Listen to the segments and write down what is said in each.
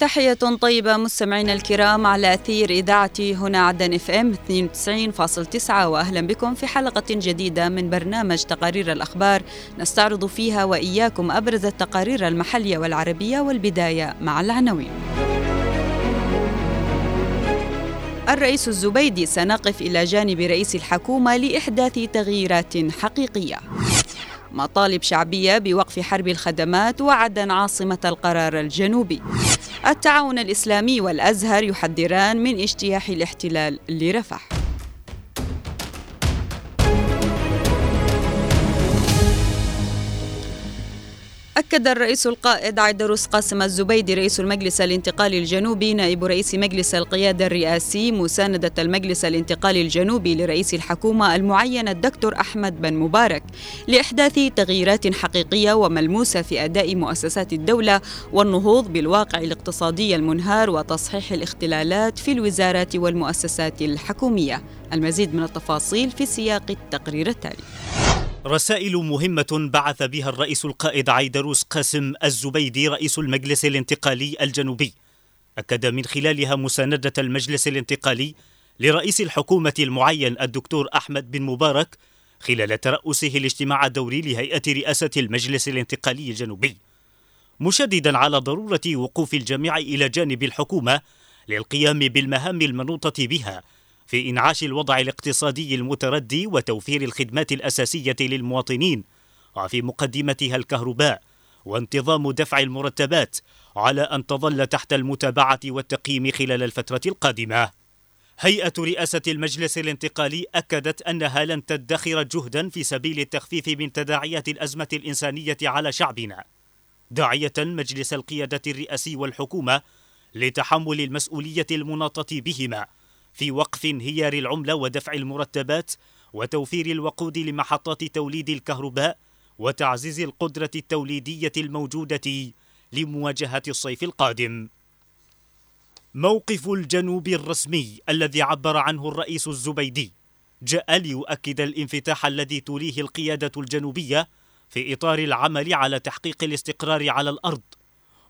تحية طيبة مستمعينا الكرام على أثير إذاعة هنا عدن إف إم 92.9 وأهلا بكم في حلقة جديدة من برنامج تقارير الأخبار نستعرض فيها وإياكم أبرز التقارير المحلية والعربية والبداية مع العناوين. الرئيس الزبيدي سنقف إلى جانب رئيس الحكومة لإحداث تغييرات حقيقية. مطالب شعبية بوقف حرب الخدمات وعدن عاصمة القرار الجنوبي. التعاون الإسلامي والأزهر يحذران من اجتياح الاحتلال لرفح. أكد الرئيس القائد عيدروس قاسم الزبيدي رئيس المجلس الانتقالي الجنوبي نائب رئيس مجلس القيادة الرئاسي مساندة المجلس الانتقالي الجنوبي لرئيس الحكومة المعين الدكتور أحمد بن مبارك لإحداث تغييرات حقيقية وملموسة في أداء مؤسسات الدولة والنهوض بالواقع الاقتصادي المنهار وتصحيح الاختلالات في الوزارات والمؤسسات الحكومية. المزيد من التفاصيل في سياق التقرير التالي. رسائل مهمة بعث بها الرئيس القائد عيدروس قاسم الزبيدي رئيس المجلس الانتقالي الجنوبي. أكد من خلالها مساندة المجلس الانتقالي لرئيس الحكومة المعين الدكتور أحمد بن مبارك خلال ترأسه الاجتماع الدوري لهيئة رئاسة المجلس الانتقالي الجنوبي. مشددا على ضرورة وقوف الجميع إلى جانب الحكومة للقيام بالمهام المنوطة بها في إنعاش الوضع الاقتصادي المتردي وتوفير الخدمات الأساسية للمواطنين وفي مقدمتها الكهرباء وانتظام دفع المرتبات على أن تظل تحت المتابعة والتقييم خلال الفترة القادمة. هيئة رئاسة المجلس الانتقالي أكدت أنها لن تدخر جهدا في سبيل التخفيف من تداعيات الأزمة الإنسانية على شعبنا. داعية مجلس القيادة الرئاسي والحكومة لتحمل المسؤولية المناطة بهما في وقف انهيار العملة ودفع المرتبات وتوفير الوقود لمحطات توليد الكهرباء وتعزيز القدرة التوليدية الموجودة لمواجهة الصيف القادم. موقف الجنوب الرسمي الذي عبر عنه الرئيس الزبيدي جاء ليؤكد الانفتاح الذي تريه القيادة الجنوبية في إطار العمل على تحقيق الاستقرار على الأرض،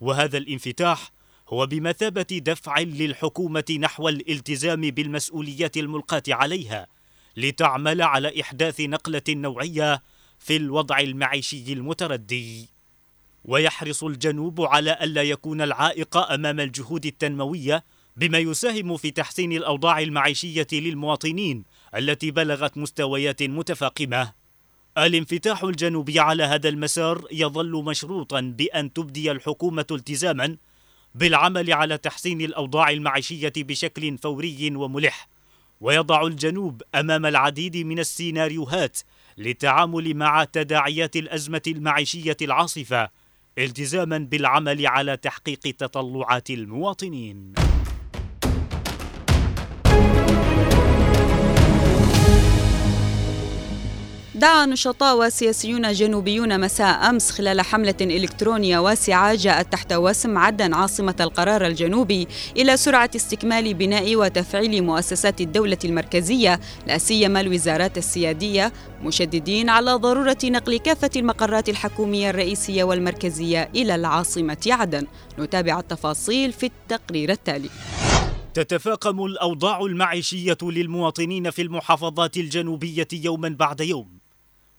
وهذا الانفتاح هو بمثابة دفع للحكومة نحو الالتزام بالمسؤوليات الملقاة عليها لتعمل على إحداث نقلة نوعية في الوضع المعيشي المتردي. ويحرص الجنوب على ألا يكون العائق أمام الجهود التنموية بما يساهم في تحسين الأوضاع المعيشية للمواطنين التي بلغت مستويات متفاقمة. الانفتاح الجنوبي على هذا المسار يظل مشروطا بأن تبدي الحكومة التزاما بالعمل على تحسين الأوضاع المعيشية بشكل فوري وملح. ويضع الجنوب أمام العديد من السيناريوهات للتعامل مع تداعيات الأزمة المعيشية العاصفة التزاما بالعمل على تحقيق تطلعات المواطنين. دعا نشطاء وسياسيون جنوبيون مساء أمس خلال حملة إلكترونية واسعة جاءت تحت وسم عدن عاصمة القرار الجنوبي إلى سرعة استكمال بناء وتفعيل مؤسسات الدولة المركزية لا سيما الوزارات السيادية مشددين على ضرورة نقل كافة المقرات الحكومية الرئيسية والمركزية إلى العاصمة عدن نتابع التفاصيل في التقرير التالي. تتفاقم الأوضاع المعيشية للمواطنين في المحافظات الجنوبية يوما بعد يوم.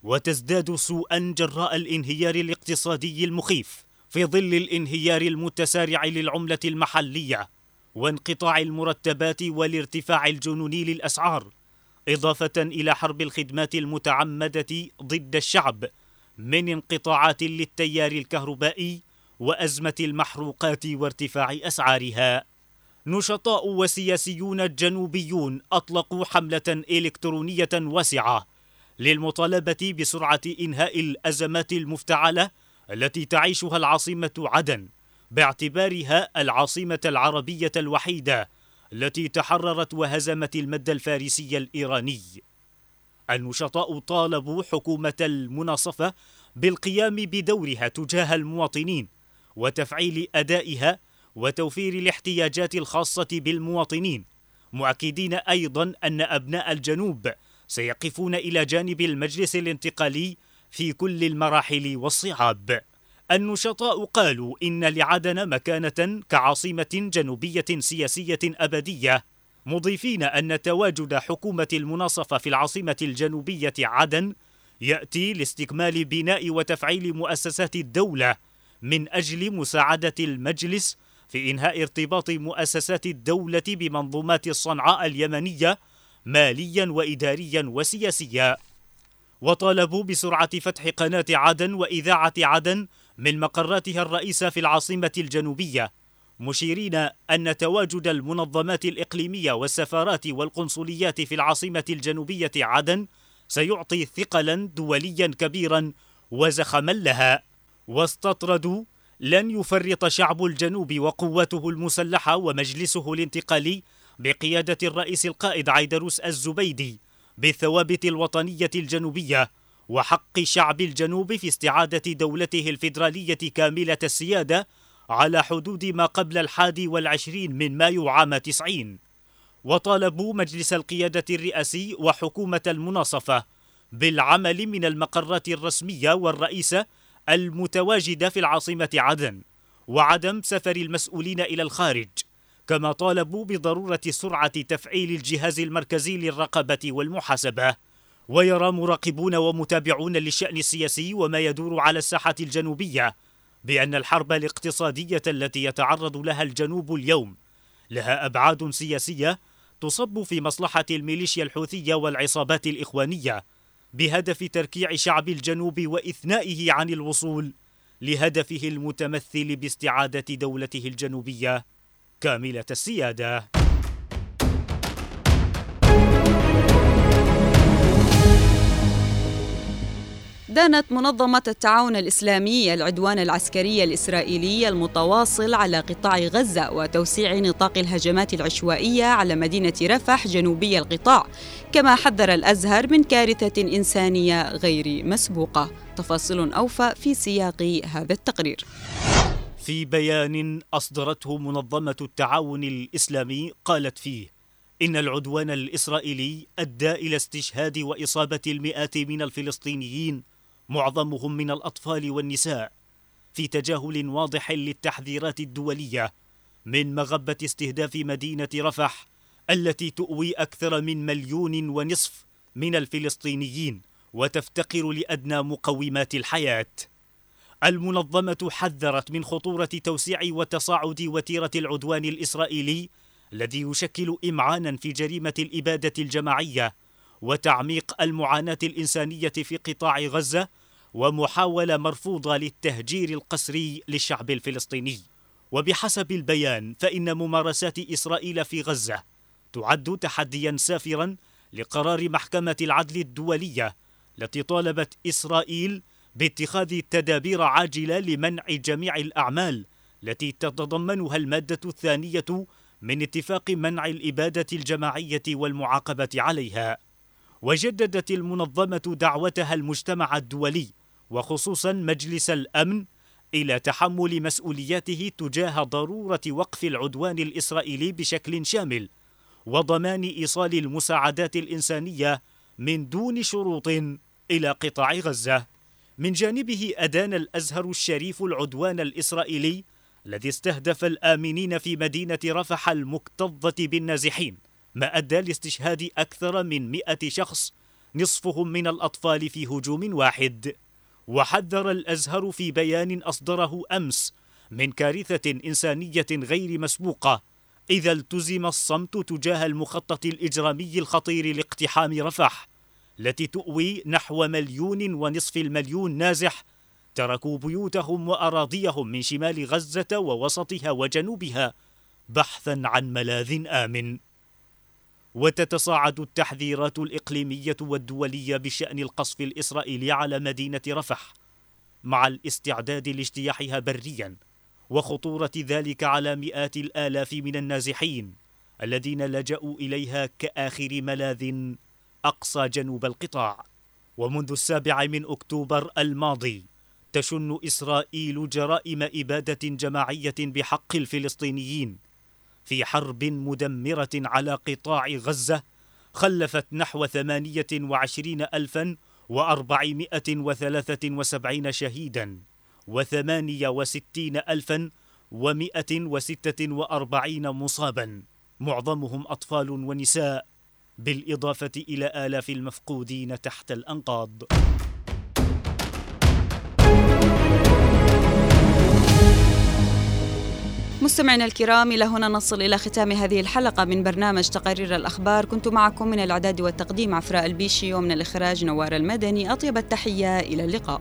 وتزداد سوءا جراء الانهيار الاقتصادي المخيف في ظل الانهيار المتسارع للعملة المحلية وانقطاع المرتبات والارتفاع الجنوني للأسعار إضافة إلى حرب الخدمات المتعمدة ضد الشعب من انقطاعات للتيار الكهربائي وأزمة المحروقات وارتفاع أسعارها. نشطاء وسياسيون جنوبيون أطلقوا حملة إلكترونية واسعة للمطالبة بسرعة إنهاء الأزمات المفتعلة التي تعيشها العاصمة عدن باعتبارها العاصمة العربية الوحيدة التي تحررت وهزمت المد الفارسي الإيراني. النشطاء طالبوا حكومة المناصفة بالقيام بدورها تجاه المواطنين وتفعيل أدائها وتوفير الاحتياجات الخاصة بالمواطنين، مؤكدين أيضا أن أبناء الجنوب سيقفون إلى جانب المجلس الانتقالي في كل المراحل والصعاب. النشطاء قالوا إن لعدن مكانة كعاصمة جنوبية سياسية أبدية مضيفين أن تواجد حكومة المناصفة في العاصمة الجنوبية عدن يأتي لاستكمال بناء وتفعيل مؤسسات الدولة من أجل مساعدة المجلس في إنهاء ارتباط مؤسسات الدولة بمنظومات صنعاء اليمنية ماليا وإداريا وسياسيا. وطالبوا بسرعة فتح قناة عدن وإذاعة عدن من مقراتها الرئيسة في العاصمة الجنوبية مشيرين أن تواجد المنظمات الإقليمية والسفارات والقنصليات في العاصمة الجنوبية عدن سيعطي ثقلا دوليا كبيرا وزخما لها. واستطردوا لن يفرط شعب الجنوب وقوته المسلحة ومجلسه الانتقالي بقيادة الرئيس القائد عيدروس الزبيدي بالثوابت الوطنية الجنوبية وحق شعب الجنوب في استعادة دولته الفيدرالية كاملة السيادة على حدود ما قبل الحادي والعشرين من مايو عام تسعين. وطالبوا مجلس القيادة الرئاسي وحكومة المناصفة بالعمل من المقرات الرسمية والرئيسة المتواجدة في العاصمة عدن وعدم سفر المسؤولين إلى الخارج. كما طالبوا بضرورة سرعة تفعيل الجهاز المركزي للرقابة والمحاسبة. ويرى مراقبون ومتابعون للشأن السياسي وما يدور على الساحة الجنوبية بأن الحرب الاقتصادية التي يتعرض لها الجنوب اليوم لها أبعاد سياسية تصب في مصلحة الميليشيا الحوثية والعصابات الإخوانية بهدف تركيع شعب الجنوب وإثنائه عن الوصول لهدفه المتمثل باستعادة دولته الجنوبية. كاملة السيادة. دانت منظمة التعاون الإسلامي العدوان العسكري الإسرائيلي المتواصل على قطاع غزة وتوسيع نطاق الهجمات العشوائية على مدينة رفح جنوبي القطاع كما حذر الأزهر من كارثة إنسانية غير مسبوقة. تفاصيل أوفى في سياق هذا التقرير. في بيان أصدرته منظمة التعاون الإسلامي قالت فيه إن العدوان الإسرائيلي أدى إلى استشهاد وإصابة المئات من الفلسطينيين معظمهم من الأطفال والنساء في تجاهل واضح للتحذيرات الدولية من مغبة استهداف مدينة رفح التي تؤوي أكثر من مليون ونصف من الفلسطينيين وتفتقر لأدنى مقومات الحياة. المنظمة حذرت من خطورة توسيع وتصاعد وتيرة العدوان الإسرائيلي الذي يشكل إمعانا في جريمة الإبادة الجماعية وتعميق المعاناة الإنسانية في قطاع غزة ومحاولة مرفوضة للتهجير القسري للشعب الفلسطيني. وبحسب البيان فإن ممارسات إسرائيل في غزة تعد تحديا سافرا لقرار محكمة العدل الدولية التي طالبت إسرائيل باتخاذ تدابير عاجلة لمنع جميع الأعمال التي تتضمنها المادة الثانية من اتفاق منع الإبادة الجماعية والمعاقبة عليها. وجددت المنظمة دعوتها المجتمع الدولي وخصوصا مجلس الأمن إلى تحمل مسؤولياته تجاه ضرورة وقف العدوان الإسرائيلي بشكل شامل وضمان إيصال المساعدات الإنسانية من دون شروط إلى قطاع غزة. من جانبه أدان الأزهر الشريف العدوان الإسرائيلي الذي استهدف الآمنين في مدينة رفح المكتظة بالنازحين ما أدى لاستشهاد أكثر من مئة شخص نصفهم من الأطفال في هجوم واحد. وحذر الأزهر في بيان أصدره أمس من كارثة إنسانية غير مسبوقة إذا التزم الصمت تجاه المخطط الإجرامي الخطير لاقتحام رفح. التي تؤوي نحو مليون ونصف المليون نازح تركوا بيوتهم وأراضيهم من شمال غزة ووسطها وجنوبها بحثا عن ملاذ آمن. وتتصاعد التحذيرات الإقليمية والدولية بشأن القصف الإسرائيلي على مدينة رفح مع الاستعداد لاجتياحها بريا وخطورة ذلك على مئات الآلاف من النازحين الذين لجأوا إليها كآخر ملاذ. أقصى جنوب القطاع ومنذ السابع من أكتوبر الماضي تشن إسرائيل جرائم إبادة جماعية بحق الفلسطينيين في حرب مدمرة على قطاع غزة خلفت نحو ثمانية وعشرين ألفا وأربعمائة وثلاثة وسبعين شهيدا وثمانية وستين ألفا ومئة وستة وأربعين مصابا معظمهم أطفال ونساء بالإضافة إلى آلاف المفقودين تحت الأنقاض. مستمعينا الكرام إلى هنا نصل إلى ختام هذه الحلقة من برنامج تقارير الأخبار. كنت معكم من الإعداد والتقديم عفراء البيشي ومن الإخراج نوار المدني أطيب التحية. إلى اللقاء.